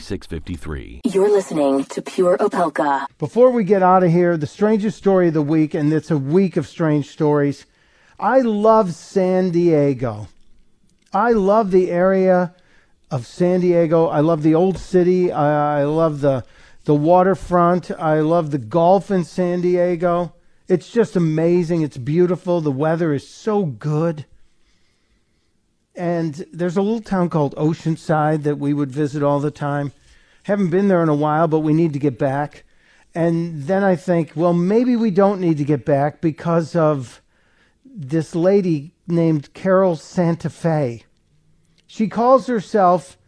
653. You're listening to Pure Opelka. Before we get out of here, the strangest story of the week, and it's a week of strange stories. I love San Diego. I love the area of San Diego. I love the old city. I, I love the the waterfront. I love the golf in San Diego. It's just amazing. It's beautiful. The weather is so good. And there's a little town called Oceanside that we would visit all the time. Haven't been there in a while, but we need to get back. And then I think, well, maybe we don't need to get back because of this lady named Carol Santa Fe. She calls herself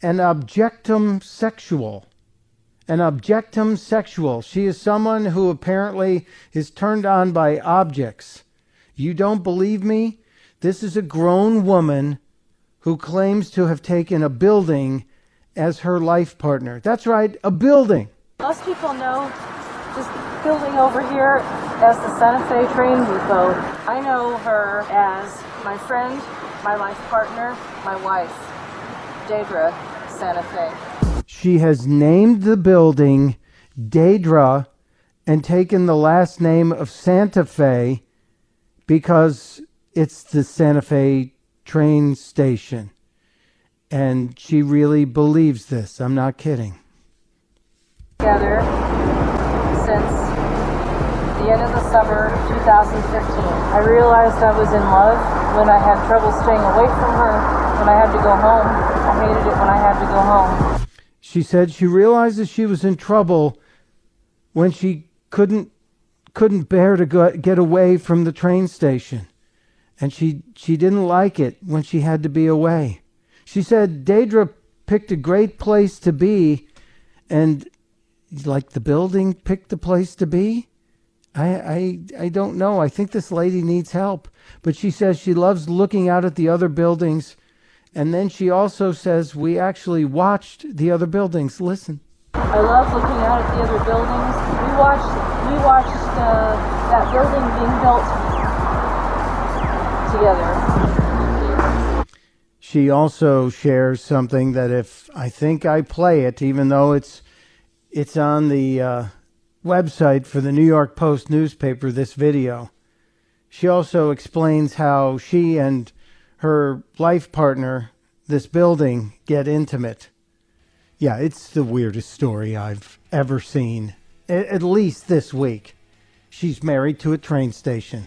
an objectum sexual. An objectum sexual. She is someone who apparently is turned on by objects. You don't believe me? This is a grown woman who claims to have taken a building as her life partner. That's right, a building. Most people know this building over here as the Santa Fe Train Depot. I know her as my friend, my life partner, my wife, Deidre Santa Fe. She has named the building Deidre and taken the last name of Santa Fe because it's the Santa Fe train station. And she really believes this. I'm not kidding. Together since the end of the summer 2015. I realized I was in love when I had trouble staying away from her, when I had to go home. I hated it when I had to go home. She said she realizes she was in trouble when she couldn't couldn't bear to go, get away from the train station and she she didn't like it when she had to be away. She said Deidre picked a great place to be, and like the building picked the place to be. I I I don't know. I think this lady needs help, but she says she loves looking out at the other buildings, and then she also says we actually watched the other buildings. Listen. I love looking out at the other buildings. We watched we watched uh, that building being built together. She also shares something that if I think I play it, even though it's it's on the uh, website for the New York Post newspaper, this video. She also explains how she and her life partner, this building, get intimate. Yeah, it's the weirdest story I've ever seen, at least this week. She's married to a train station.